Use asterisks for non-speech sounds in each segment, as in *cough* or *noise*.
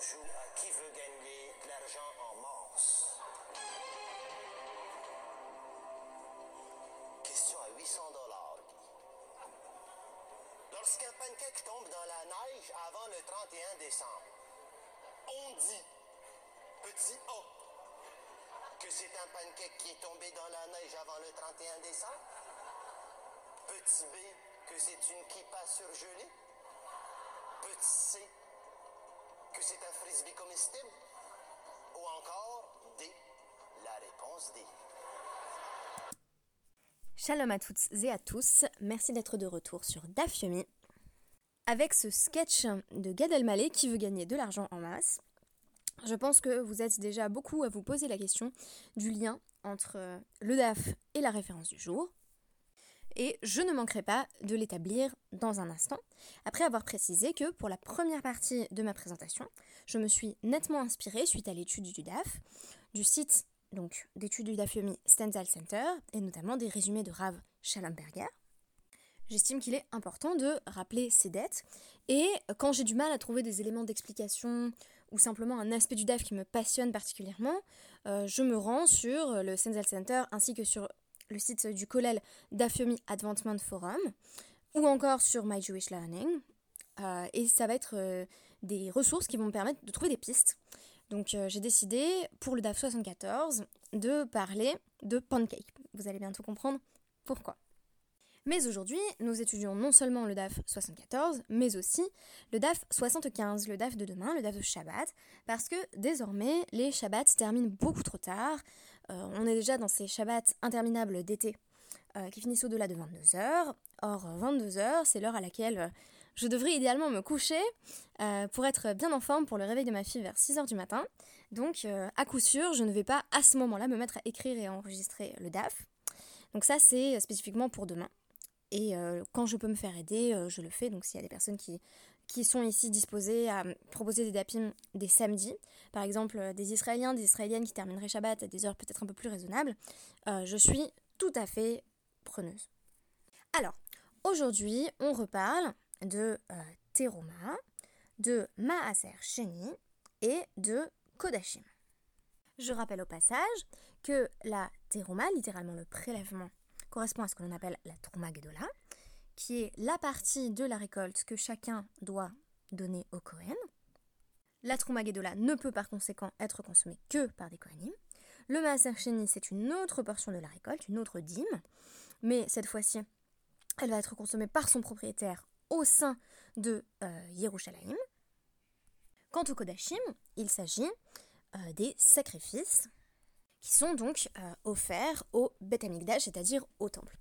Joue à qui veut gagner de l'argent en masse. Question à 800 dollars. Lorsqu'un pancake tombe dans la neige avant le 31 décembre, on dit, petit A, que c'est un pancake qui est tombé dans la neige avant le 31 décembre. Petit B, que c'est une kippa surgelée. Petit C, que c'est un frisbee comestible. Ou encore D, la réponse D. Shalom à toutes et à tous, merci d'être de retour sur Dafyomi avec ce sketch de Gad Elmaleh qui veut gagner de l'argent en masse. Je pense que vous êtes déjà beaucoup à vous poser la question du lien entre euh, le DAF et la référence du jour. Et je ne manquerai pas de l'établir dans un instant, après avoir précisé que pour la première partie de ma présentation, je me suis nettement inspirée suite à l'étude du DAF, du site donc d'études du DAFIOMI Stenzel Center, et notamment des résumés de Rav Schallenberger. J'estime qu'il est important de rappeler ces dettes, et quand j'ai du mal à trouver des éléments d'explication ou simplement un aspect du DAF qui me passionne particulièrement, euh, je me rends sur le Stenzel Center ainsi que sur le site du Kollel d'Afyomi Advancement Forum ou encore sur My Jewish Learning. Euh, et ça va être euh, des ressources qui vont me permettre de trouver des pistes. Donc j'ai décidé pour le DAF 74 de parler de pancake. Vous allez bientôt comprendre pourquoi. Mais aujourd'hui, nous étudions non seulement le DAF 74, mais aussi le DAF 75, le DAF de demain, le DAF de Shabbat, parce que désormais, les Shabbats terminent beaucoup trop tard. Euh, on est déjà dans ces Shabbats interminables d'été euh, qui finissent au-delà de 22h. Or, 22h, c'est l'heure à laquelle euh, je devrais idéalement me coucher pour être bien en forme pour le réveil de ma fille vers 6h du matin. Donc, à coup sûr, je ne vais pas à ce moment-là me mettre à écrire et à enregistrer le DAF. Donc ça, c'est spécifiquement pour demain. Et quand je peux me faire aider, je le fais. Donc s'il y a des personnes qui, qui sont ici disposées à proposer des DAPIM des samedis, par exemple euh, des Israéliens, des Israéliennes qui termineraient Shabbat à des heures peut-être un peu plus raisonnables, je suis tout à fait preneuse. Alors, aujourd'hui, on reparle de Teroma, de Maaser Sheni et de Kodashim. Je rappelle au passage que la Teroma, littéralement le prélèvement correspond à ce que l'on appelle la Trouma qui est la partie de la récolte que chacun doit donner au Kohen. La Trouma ne peut par conséquent être consommée que par des Kohanim. Le Maaser c'est une autre portion de la récolte, une autre dîme, mais cette fois-ci, elle va être consommée par son propriétaire au sein de euh. Quant au Kodashim, il s'agit euh, des sacrifices qui sont donc euh, offerts au Beth c'est-à-dire au temple.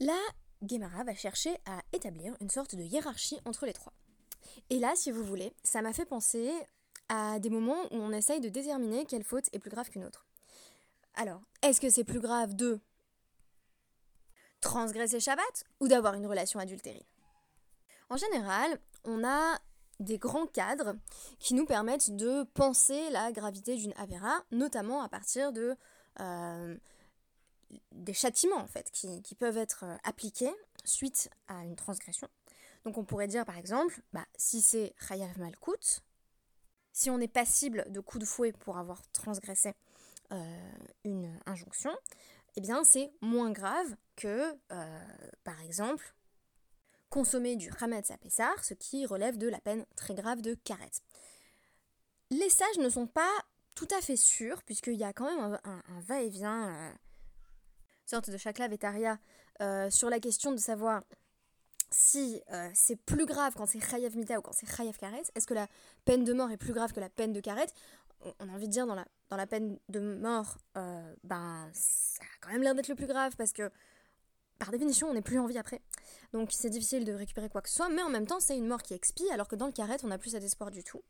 La Gemara va chercher à établir une sorte de hiérarchie entre les trois. Et là, si vous voulez, ça m'a fait penser à des moments où on essaye de déterminer quelle faute est plus grave qu'une autre. Alors, est-ce que c'est plus grave de transgresser Shabbat ou d'avoir une relation adultérine En général, on a des grands cadres qui nous permettent de penser la gravité d'une Avera, notamment à partir de euh, des châtiments en fait qui, peuvent être euh, appliqués suite à une transgression. Donc on pourrait dire par exemple, bah, si c'est Chayav Malkout, si on est passible de coups de fouet pour avoir transgressé euh, une injonction, eh bien c'est moins grave que par exemple consommer du Hametz à Pessar, ce qui relève de la peine très grave de karet. Les sages ne sont pas tout à fait sûrs, puisqu'il y a quand même un, va-et-vient, euh, sorte de chakla vetaria, euh, sur la question de savoir si euh, c'est plus grave quand c'est Chayav Mita ou quand c'est Chayav Karet. Est-ce que la peine de mort est plus grave que la peine de Karet on a envie de dire dans la, dans la peine de mort, ben ça a quand même l'air d'être le plus grave parce que par définition, on n'est plus en vie après. Donc c'est difficile de récupérer quoi que ce soit, mais en même temps, c'est une mort qui expie, alors que dans le carrette, on n'a plus cet espoir du tout.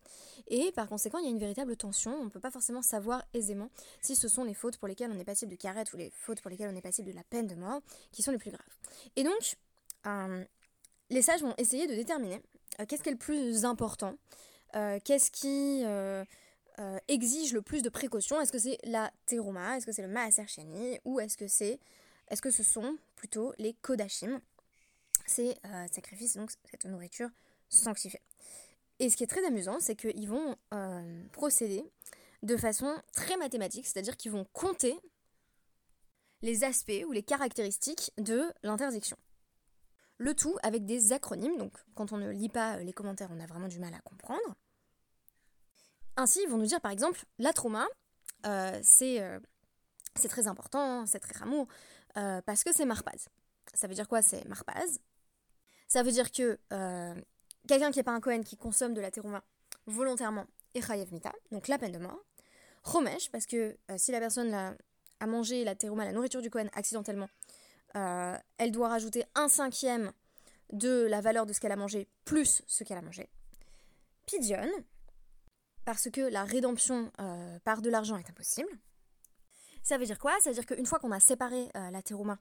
Et par conséquent, il y a une véritable tension. On ne peut pas forcément savoir aisément si ce sont les fautes pour lesquelles on est passible de carrette ou les fautes pour lesquelles on est passible de la peine de mort qui sont les plus graves. Et donc, euh, les sages vont essayer de déterminer euh, qu'est-ce qui est le plus important, euh, qu'est-ce qui exige le plus de précautions. Est-ce que c'est la teruma, est-ce que c'est le maaser ou est-ce que c'est est-ce que ce sont plutôt les kodashim? Ces euh, sacrifices, donc cette nourriture sanctifiée. Et ce qui est très amusant, c'est qu'ils vont procéder de façon très mathématique, c'est-à-dire qu'ils vont compter les aspects ou les caractéristiques de l'interdiction. Le tout avec des acronymes, donc quand on ne lit pas les commentaires, on a vraiment du mal à comprendre. Ainsi, ils vont nous dire par exemple, la trauma, euh, euh, c'est très important, c'est très rameau, euh, parce que c'est marpaz. Ça veut dire quoi C'est marpaz? Ça veut dire que quelqu'un qui n'est pas un Cohen qui consomme de la terouma volontairement est chayev mita, donc la peine de mort. Romesh, parce que si la personne a, mangé la terouma, la nourriture du Cohen accidentellement, elle doit rajouter un cinquième de la valeur de ce qu'elle a mangé plus ce qu'elle a mangé. Pidion, parce que la rédemption euh, par de l'argent est impossible. Ça veut dire quoi? Ça veut dire qu'une fois qu'on a séparé euh, la terouma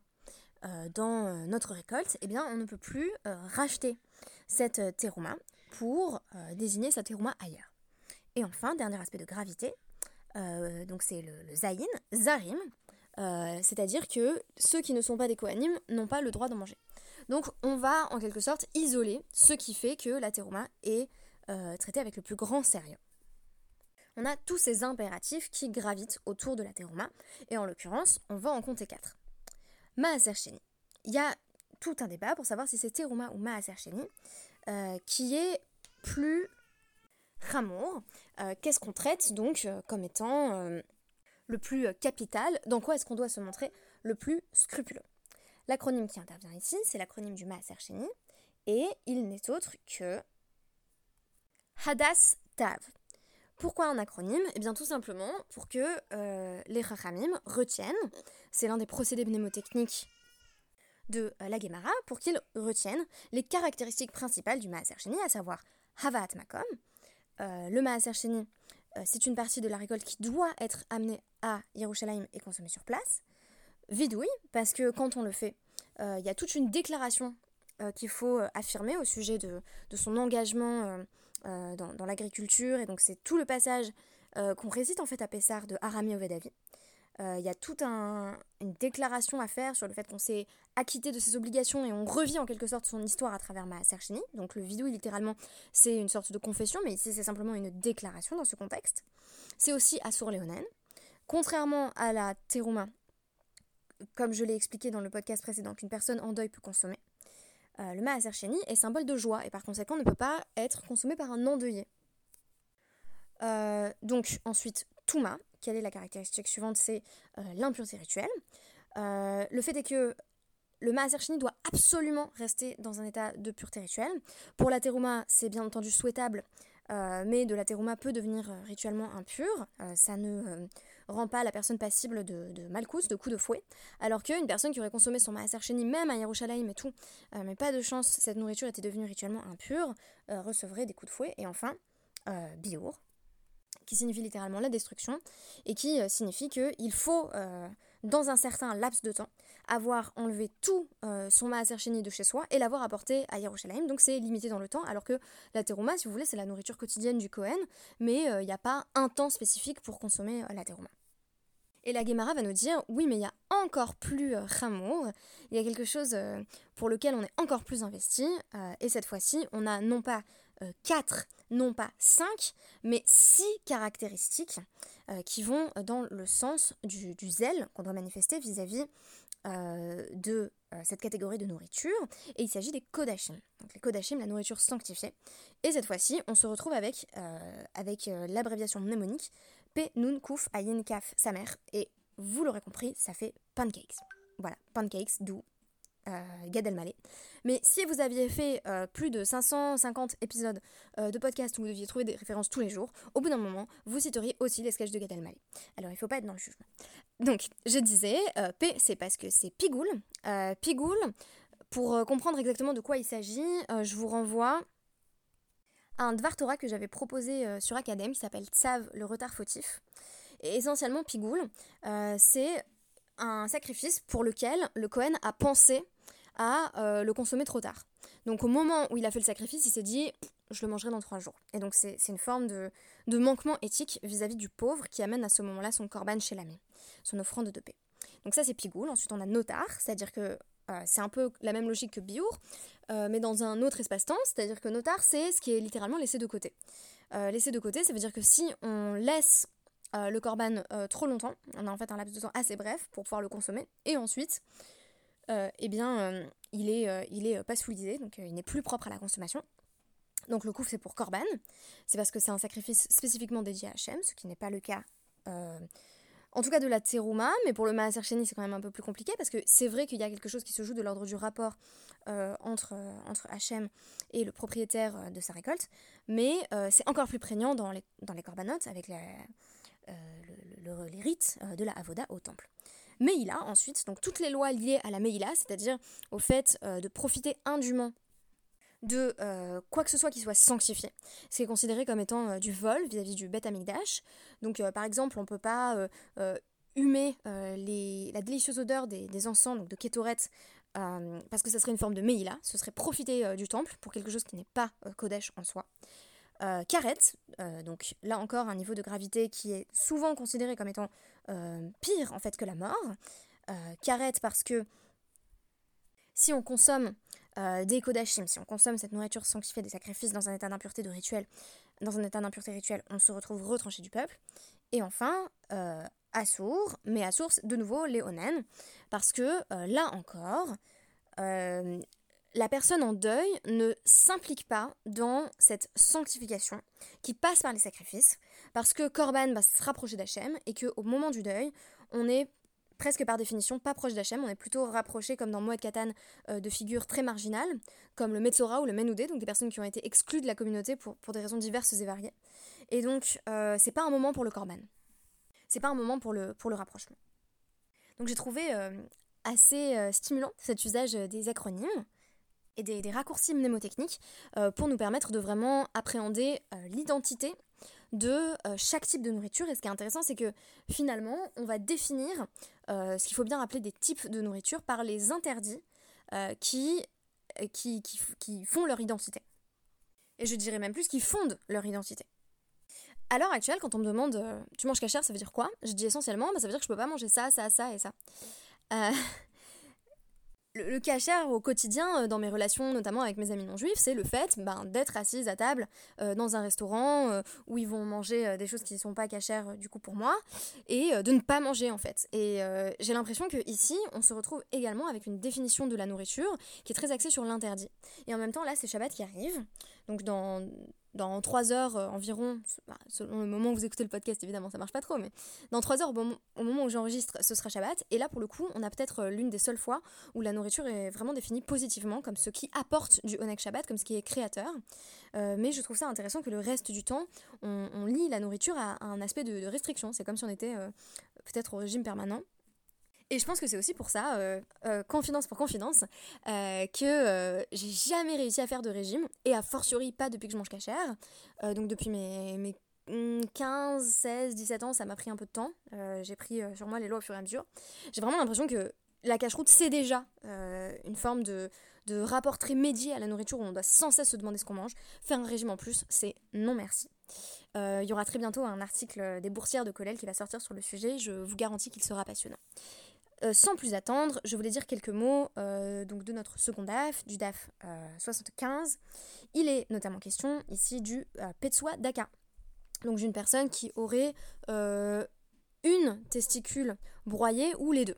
euh, dans notre récolte, eh bien, on ne peut plus racheter cette terouma pour désigner sa terouma ailleurs. Et enfin, dernier aspect de gravité, donc c'est le, le c'est-à-dire que ceux qui ne sont pas des kohanim n'ont pas le droit d'en manger. Donc on va en quelque sorte isoler ce qui fait que la terouma est traitée avec le plus grand sérieux on a tous ces impératifs qui gravitent autour de la terouma, et en l'occurrence, on va en compter quatre. Maaser Sheni. Il y a tout un débat pour savoir si c'est terouma ou Maaser Sheni euh, qui est plus ramour. Euh, qu'est-ce qu'on traite donc euh, comme étant le plus capital Dans quoi est-ce qu'on doit se montrer le plus scrupuleux L'acronyme qui intervient ici, c'est l'acronyme du Maaser Sheni, et il n'est autre que Hadas Tav. Pourquoi un acronyme? Eh bien tout simplement pour que euh, les Chachamim retiennent, c'est l'un des procédés mnémotechniques de euh, la Gemara, pour qu'ils retiennent les caractéristiques principales du Maaser Sheni, à savoir Havat Makom. Euh, le Maaser Sheni, c'est une partie de la récolte qui doit être amenée à Yerushalayim et consommée sur place. Vidouille, parce que quand on le fait, il y a toute une déclaration qu'il faut affirmer au sujet de son engagement euh, dans, l'agriculture. Et donc c'est tout le passage euh, qu'on récite en fait à Pessar de Arami Ovedavi. Euh, il y a toute un, une déclaration à faire sur le fait qu'on s'est acquitté de ses obligations et on revit en quelque sorte son histoire à travers ma Chini. Donc le vidéo, littéralement, c'est une sorte de confession, mais ici c'est simplement une déclaration dans ce contexte. C'est aussi Assur Leonen. Contrairement à la terouma, comme je l'ai expliqué dans le podcast précédent, qu'une personne en deuil peut consommer, euh, le Maaser Sheni est symbole de joie et par conséquent ne peut pas être consommé par un endeuillé. Euh, donc ensuite, Touma, quelle est la caractéristique suivante? C'est euh, l'impureté rituelle. le fait est que le Maaser Sheni doit absolument rester dans un état de pureté rituelle. Pour la Teruma, c'est bien entendu souhaitable, mais de la Teruma peut devenir rituellement impure. ça ne rend pas la personne passible de, de malcous, de coups de fouet, alors qu'une personne qui aurait consommé son maaser sheni, même à Yerushalayim et tout, euh, mais pas de chance, cette nourriture était devenue rituellement impure, euh, recevrait des coups de fouet. Et enfin, euh, biour, qui signifie littéralement la destruction, et qui signifie qu'il faut, dans un certain laps de temps, avoir enlevé tout son maaser sheni de chez soi et l'avoir apporté à Yerushalayim. Donc c'est limité dans le temps, alors que la terouma, si vous voulez, c'est la nourriture quotidienne du Kohen, mais il n'y a pas un temps spécifique pour consommer la terouma. Et la Gemara va nous dire oui, mais il y a encore plus euh, il y a quelque chose euh, pour lequel on est encore plus investi, euh, et cette fois-ci, on a non pas 4, euh, non pas 5, mais 6 caractéristiques qui vont dans le sens du, zèle qu'on doit manifester vis-à-vis de cette catégorie de nourriture, et il s'agit des kodashim. Donc les kodashim, la nourriture sanctifiée. Et cette fois-ci, on se retrouve avec, avec l'abréviation mnémonique P, Nun, Kouf, Ayin, Kaf, sa mère. Et vous l'aurez compris, ça fait pancakes. Voilà, pancakes, d'où euh, Gad Elmaleh. Mais si vous aviez fait euh, plus de 550 épisodes euh, de podcast où vous deviez trouver des références tous les jours, au bout d'un moment, vous citeriez aussi les sketchs de Gad Elmaleh. Alors il ne faut pas être dans le jugement. Donc, je disais, P, c'est parce que c'est Pigoul. Pigoul, pour comprendre exactement de quoi il s'agit, je vous renvoie un Dvar Torah que j'avais proposé euh, sur Academ qui s'appelle Tsav, le retard fautif. Et essentiellement, Pigoul, euh, c'est un sacrifice pour lequel le Cohen a pensé à euh, le consommer trop tard. Donc au moment où il a fait le sacrifice, il s'est dit je le mangerai dans trois jours. Et donc c'est une forme de, manquement éthique vis-à-vis du pauvre qui amène à ce moment-là son korban chez l'ami, son offrande de paix. Donc ça c'est Pigoul. Ensuite on a Notar, c'est-à-dire que c'est un peu la même logique que biour, mais dans un autre espace-temps, c'est-à-dire que notar, c'est ce qui est littéralement laissé de côté. laissé de côté, ça veut dire que si on laisse le corban trop longtemps, on a en fait un laps de temps assez bref pour pouvoir le consommer, et ensuite, eh bien, il est, il est donc il n'est plus propre à la consommation. Donc le couf c'est pour Corban, c'est parce que c'est un sacrifice spécifiquement dédié à Hachem, ce qui n'est pas le cas euh, en tout cas de la Tseruma, mais pour le Maaser c'est quand même un peu plus compliqué parce que c'est vrai qu'il y a quelque chose qui se joue de l'ordre du rapport euh, entre, euh, entre Hachem et le propriétaire de sa récolte, mais c'est encore plus prégnant dans les, dans les corbanotes avec les rites de la Avoda au temple. Meïla ensuite, donc toutes les lois liées à la Meïla, c'est-à-dire au fait de profiter indûment de euh, quoi que ce soit qui soit sanctifié, ce qui est considéré comme étant euh, du vol vis-à-vis du Beth Amikdash. Donc euh, par exemple, on ne peut pas humer la délicieuse odeur des, encens, donc de Ketoret, parce que ça serait une forme de Meïla, ce serait profiter du temple pour quelque chose qui n'est pas Kodesh en soi. Karet, donc là encore un niveau de gravité qui est souvent considéré comme étant pire en fait que la mort. Karet parce que si on consomme euh, des kodashim, si on consomme cette nourriture sanctifiée des sacrifices dans un état d'impureté de rituel, dans un état d'impureté rituel, on se retrouve retranché du peuple. Et enfin, euh, Assour, mais source de nouveau Léonen, parce que euh, là encore, euh, la personne en deuil ne s'implique pas dans cette sanctification qui passe par les sacrifices, parce que Korban va se rapprocher d'Hachem et qu'au moment du deuil, on est presque par définition pas proche d'Hachem, on est plutôt rapproché, comme dans Moed Katan, euh, de figures très marginales, comme le Metzora ou le Menoudé, donc des personnes qui ont été exclues de la communauté pour, pour des raisons diverses et variées. Et donc, euh, c'est pas un moment pour le Korban. C'est pas un moment pour le, pour le rapprochement. Donc j'ai trouvé euh, assez stimulant cet usage des acronymes et des, des raccourcis mnémotechniques pour nous permettre de vraiment appréhender l'identité de euh, chaque type de nourriture. Et ce qui est intéressant, c'est que finalement, on va définir euh, ce qu'il faut bien rappeler des types de nourriture par les interdits euh, qui, qui, qui, font leur identité. Et je dirais même plus qui fondent leur identité. À l'heure actuelle, quand on me demande tu manges cachère, ça veut dire quoi? Je dis essentiellement bah, ça veut dire que je peux pas manger ça, ça, ça et ça. *laughs* le, cachère au quotidien, euh, dans mes relations, notamment avec mes amis non juifs, c'est le fait ben, d'être assise à table euh, dans un restaurant euh, où ils vont manger des choses qui ne sont pas cachères du coup pour moi, et de ne pas manger en fait. Et j'ai l'impression que ici, on se retrouve également avec une définition de la nourriture qui est très axée sur l'interdit. Et en même temps, là, c'est Shabbat qui arrive, donc dans dans 3 heures euh, environ, bah, selon le moment où vous écoutez le podcast, évidemment, ça marche pas trop, mais dans 3 heures, au moment, où j'enregistre, ce sera Shabbat. Et là, pour le coup, on a peut-être euh, l'une des seules fois où la nourriture est vraiment définie positivement comme ce qui apporte du Onek Shabbat, comme ce qui est créateur. Euh, mais je trouve ça intéressant que le reste du temps, on, lie la nourriture à, un aspect de, restriction. C'est comme si on était peut-être au régime permanent. Et je pense que c'est aussi pour ça, euh, euh, confidence pour confidence, euh, que j'ai jamais réussi à faire de régime, et a fortiori pas depuis que je mange cachère. donc depuis mes, mes 15, 16, 17 ans, ça m'a pris un peu de temps. j'ai pris sur moi les lois au fur et à mesure. J'ai vraiment l'impression que la cache-route, c'est déjà une forme de, de rapport très médié à la nourriture où on doit sans cesse se demander ce qu'on mange. Faire un régime en plus, c'est non merci. Il y aura très bientôt un article des boursières de Colel qui va sortir sur le sujet. Je vous garantis qu'il sera passionnant. Euh, sans plus attendre, je voulais dire quelques mots euh, donc de notre second DAF, du DAF 75. Euh, Il est notamment question ici du Petsua Daka, donc d'une personne qui aurait une testicule broyée ou les deux.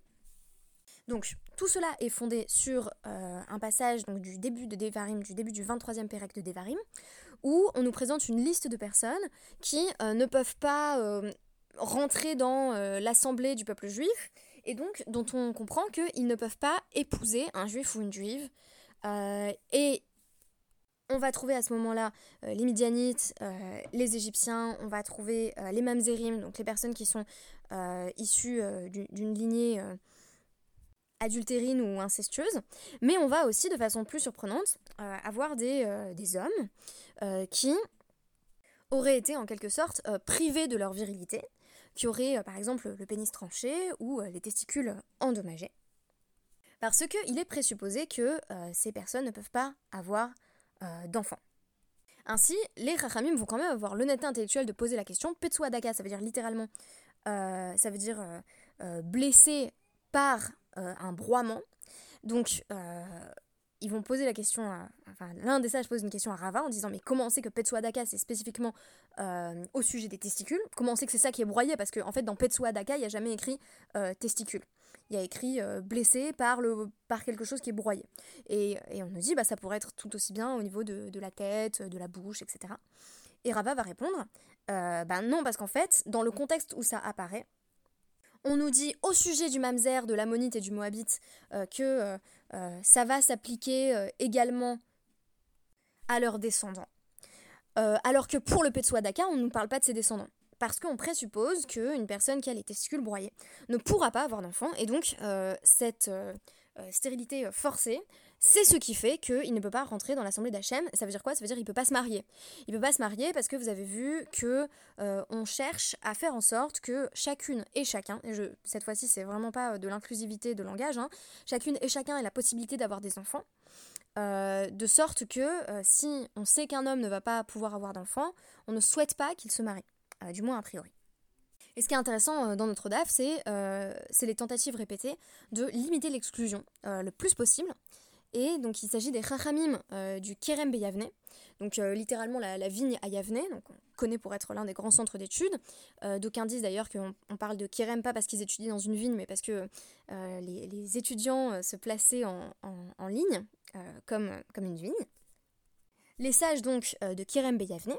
Donc tout cela est fondé sur un passage du début de Devarim, du début du 23e Pérec de Devarim, où on nous présente une liste de personnes qui ne peuvent pas rentrer dans l'assemblée du peuple juif et donc dont on comprend qu'ils ne peuvent pas épouser un juif ou une juive. Euh, et on va trouver à ce moment-là euh, les Midianites, euh, les Égyptiens, on va trouver les Mamzerim, donc les personnes qui sont issues d'une lignée adultérine ou incestueuse, mais on va aussi de façon plus surprenante avoir des, des hommes qui auraient été en quelque sorte privés de leur virilité, qui auraient euh, par exemple le pénis tranché ou euh, les testicules endommagés. Parce qu'il est présupposé que euh, ces personnes ne peuvent pas avoir d'enfants. Ainsi, les Rachamim vont quand même avoir l'honnêteté intellectuelle de poser la question. Petsua Daka, ça veut dire littéralement, ça veut dire blessé par un broiement. Donc, ils vont poser la question à. Enfin, l'un des sages pose une question à Rava en disant Mais comment on sait que Petsuadaka, c'est spécifiquement au sujet des testicules? Comment on sait que c'est ça qui est broyé? Parce qu'en en fait, dans Petsuadaka, il n'y a jamais écrit testicules il y a écrit euh, blessé par, le, par quelque chose qui est broyé. Et, et, on nous dit, bah, ça pourrait être tout aussi bien au niveau de, de la tête, de la bouche, etc. Et Rava va répondre, euh, bah non, parce qu'en fait, dans le contexte où ça apparaît, on nous dit au sujet du mamzer, de l'ammonite et du moabite euh, que ça va s'appliquer également à leurs descendants. alors que pour le Petsuadaka, on ne nous parle pas de ses descendants parce qu'on présuppose qu'une personne qui a les testicules broyés ne pourra pas avoir d'enfant, et donc euh, cette euh, euh, stérilité forcée, c'est ce qui fait qu'il ne peut pas rentrer dans l'assemblée d'Hachem. Ça veut dire quoi? Ça veut dire qu'il ne peut pas se marier. Il ne peut pas se marier parce que vous avez vu que on cherche à faire en sorte que chacune et chacun, et cette fois-ci c'est vraiment pas de l'inclusivité de langage, hein, chacune et chacun ait la possibilité d'avoir des enfants. de sorte que si on sait qu'un homme ne va pas pouvoir avoir d'enfants, on ne souhaite pas qu'il se marie. Euh, du moins a priori. Et ce qui est intéressant euh, dans notre DAF, euh, c'est les tentatives répétées de limiter l'exclusion le plus possible. Et donc il s'agit des Chachamim du Kerem Beyavne, donc littéralement la, vigne à Yavne, donc on connaît pour être l'un des grands centres d'études. D'aucuns disent d'ailleurs qu'on parle de Kerem pas parce qu'ils étudient dans une vigne, mais parce que les, étudiants se plaçaient en, ligne comme, une vigne. Les sages donc de Kerem Beyavne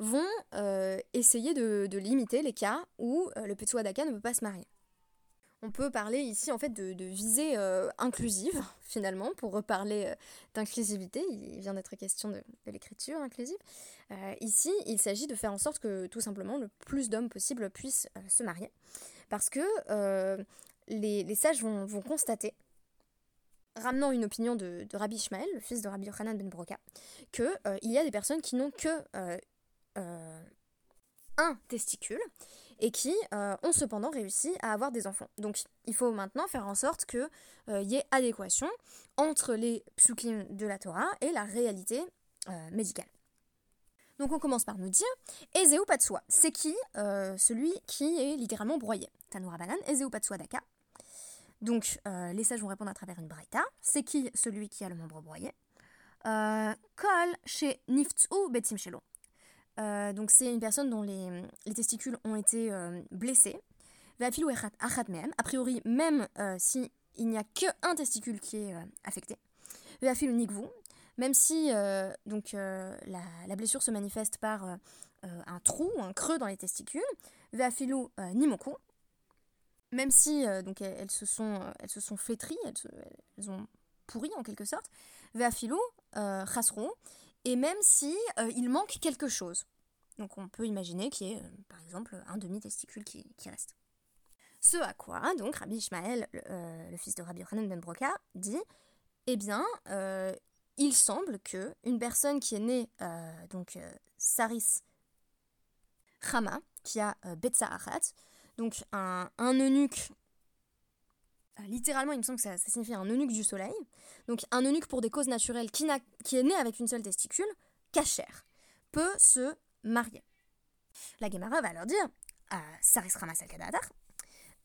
vont euh, essayer de, limiter les cas où euh, le petit Wadaka ne peut pas se marier. On peut parler ici en fait de, visée euh, inclusive finalement pour reparler d'inclusivité. Il vient d'être question de, l'écriture inclusive. ici, il s'agit de faire en sorte que tout simplement le plus d'hommes possible puissent se marier, parce que les, sages vont, constater ramenant une opinion de, Rabbi Ishmael, le fils de Rabbi Yochanan ben Broca, qu'il il y a des personnes qui n'ont que euh, un testicule et qui euh, ont cependant réussi à avoir des enfants. Donc il faut maintenant faire en sorte qu'il euh, y ait adéquation entre les psukim de la Torah et la réalité médicale. Donc on commence par nous dire Ezeu Patsua, c'est qui celui qui est littéralement broyé? Tanoura Banan, Ezeu Patsua Daka. Donc les sages vont répondre à travers une braïta c'est qui celui qui a le membre broyé? Kol chez Niftsu Betim Shelo. Euh, donc c'est une personne dont les, testicules ont été euh, blessés. A priori, même euh, s'il n'y a qu'un testicule qui est affecté. Même si donc, la, blessure se manifeste par un trou, un creux dans les testicules. Nimoku. Même si donc, elles, se sont, elles se sont flétries, elles, ont pourri en quelque sorte. Veafilu Khasro et même si euh, il manque quelque chose. Donc on peut imaginer qu'il y ait euh, par exemple un demi-testicule qui, reste. Ce à quoi donc Rabbi Ishmael, le, euh, fils de Rabbi Yochanan ben Broca, dit Eh bien, il semble que une personne qui est née donc Saris Chama, qui a Betsa donc un, un eunuque littéralement, il me semble que ça, signifie un eunuque du soleil. Donc un eunuque pour des causes naturelles qui, est né avec une seule testicule, cachère, peut se marier. La Gemara va leur dire, ah, ça restera ma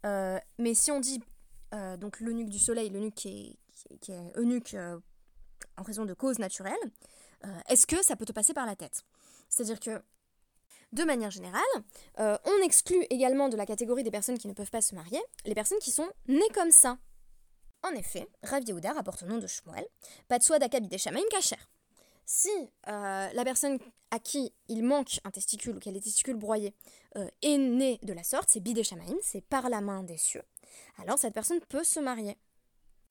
euh, mais si on dit euh, donc l'eunuque du soleil, l'eunuque qui est, qui est eunuque en raison de causes naturelles, est-ce que ça peut te passer par la tête? C'est-à-dire que de manière générale, euh, on exclut également de la catégorie des personnes qui ne peuvent pas se marier les personnes qui sont nées comme ça. En effet, Rav Yehuda rapporte au nom de Shmuel, Patsua d'Akabi Shamaim Kacher. Si euh, la personne à qui il manque un testicule ou qui a les testicules broyés euh, est née de la sorte, c'est Bidé c'est par la main des cieux, alors cette personne peut se marier.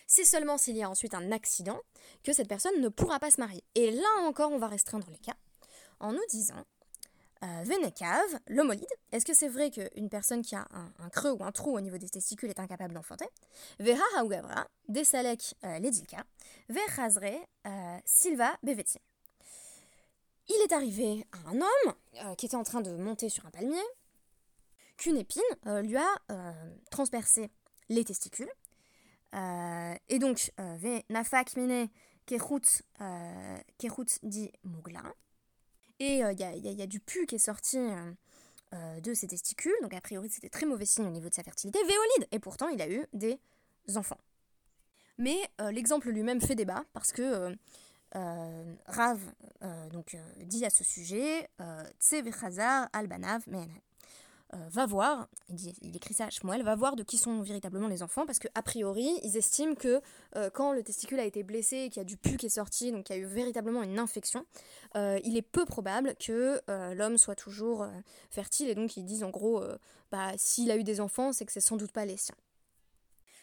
C'est seulement s'il y a ensuite un accident que cette personne ne pourra pas se marier. Et là encore, on va restreindre les cas en nous disant euh, l'homolide. Est-ce que c'est vrai qu'une personne qui a un, creux ou un trou au niveau des testicules est incapable d'enfanter? Vera Haugavra, Desalek euh, Ledilka, Verhazre euh, Silva Beveti. Il est arrivé à un homme qui était en train de monter sur un palmier, qu'une épine lui a transpercé les testicules. et donc, Nafak Mine Kerut dit Mougla. Et il euh, y, a, du pu qui est sorti euh, euh, de ses testicules, donc a priori c'était très mauvais signe au niveau de sa fertilité. Véolide Et pourtant il a eu des enfants. Mais l'exemple lui-même fait débat parce que Rav donc, dit à ce sujet Tse al-Banav euh, va voir, il, écrit ça à Shmuel, va voir de qui sont véritablement les enfants, parce qu'a priori, ils estiment que euh, quand le testicule a été blessé et qu'il y a du pu qui est sorti, donc qu'il y a eu véritablement une infection, euh, il est peu probable que l'homme soit toujours fertile, et donc ils disent en gros, bah, s'il a eu des enfants, c'est que c'est sans doute pas les siens.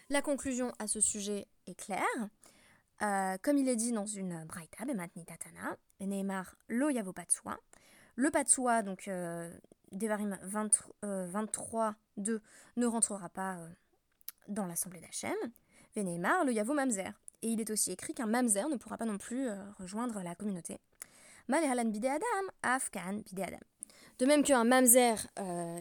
La conclusion à ce sujet est claire. comme il est dit dans une braïta, Bematni Tatana, Neymar lo yavo patsua. Le patsua, donc Devarim 23, 2 euh, ne rentrera pas euh, dans l'assemblée d'Hachem. Vénémar, le Yavo Mamzer. Et il est aussi écrit qu'un Mamzer ne pourra pas non plus euh, rejoindre la communauté. Malhalan bide Adam, Afkan bide Adam. De même qu'un Mamzer,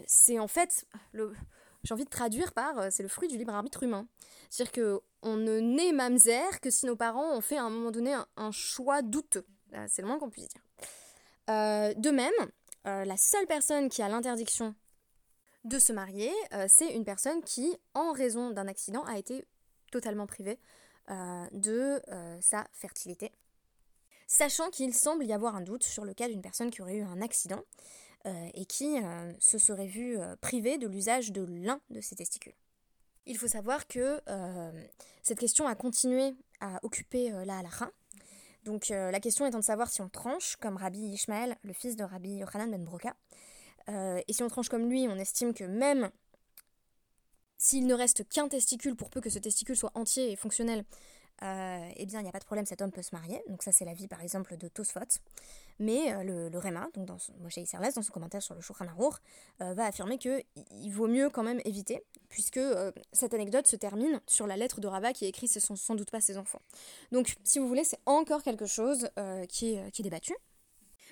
c'est en fait, j'ai envie de traduire par, c'est le fruit du libre arbitre humain. C'est-à-dire qu'on ne naît Mamzer que si nos parents ont fait à un moment donné un, choix douteux. C'est le moins qu'on puisse dire. De même, euh, la seule personne qui a l'interdiction de se marier, euh, c'est une personne qui, en raison d'un accident, a été totalement privée euh, de sa fertilité. Sachant qu'il semble y avoir un doute sur le cas d'une personne qui aurait eu un accident et qui se serait vue privée de l'usage de l'un de ses testicules. Il faut savoir que cette question a continué à occuper la halakha, donc euh, la question étant de savoir si on tranche comme Rabbi Ishmael, le fils de Rabbi Yochanan ben Broka. Euh, et si on tranche comme lui, on estime que même s'il ne reste qu'un testicule, pour peu que ce testicule soit entier et fonctionnel, euh, eh bien, il n'y a pas de problème, cet homme peut se marier. Donc ça, c'est l'avis, par exemple, de Tosfot. Mais euh, le, le, Réma, donc dans son, Moshe Isserles, dans son commentaire sur le Shulchan euh, va affirmer qu'il vaut mieux quand même éviter, puisque cette anecdote se termine sur la lettre de Rabat qui est écrite, ce sont sans doute pas ses enfants. Donc, si vous voulez, c'est encore quelque chose qui est, débattu.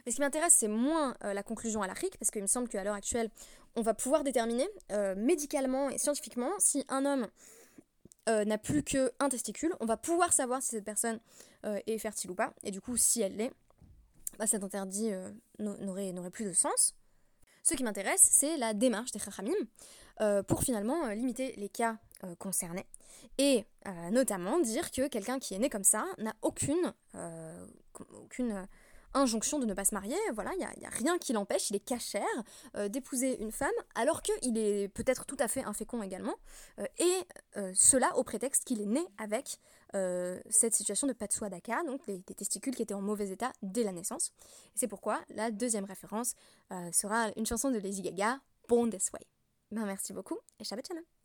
Mais ce qui m'intéresse, c'est moins la conclusion à la RIC, parce qu'il me semble qu'à l'heure actuelle, on va pouvoir déterminer médicalement et scientifiquement si un homme euh, n'a plus qu'un testicule, on va pouvoir savoir si cette personne euh, est fertile ou pas. Et du coup, si elle l'est, bah, cet interdit euh, n'aurait plus de sens. Ce qui m'intéresse, c'est la démarche des Chachamim pour finalement limiter les cas concernés. Et notamment dire que quelqu'un qui est né comme ça n'a aucune, aucune injonction de ne pas se marier, voilà, il n'y a, rien qui l'empêche, il est cachère euh, d'épouser une femme, alors qu'il est peut-être tout à fait infécond également, euh, et euh, cela au prétexte qu'il est né avec cette situation de Patsua Daka, donc des, testicules qui étaient en mauvais état dès la naissance. c'est pourquoi la deuxième référence sera une chanson de Lady Gaga, Born This Way. Ben, merci beaucoup et Shabbat Shalom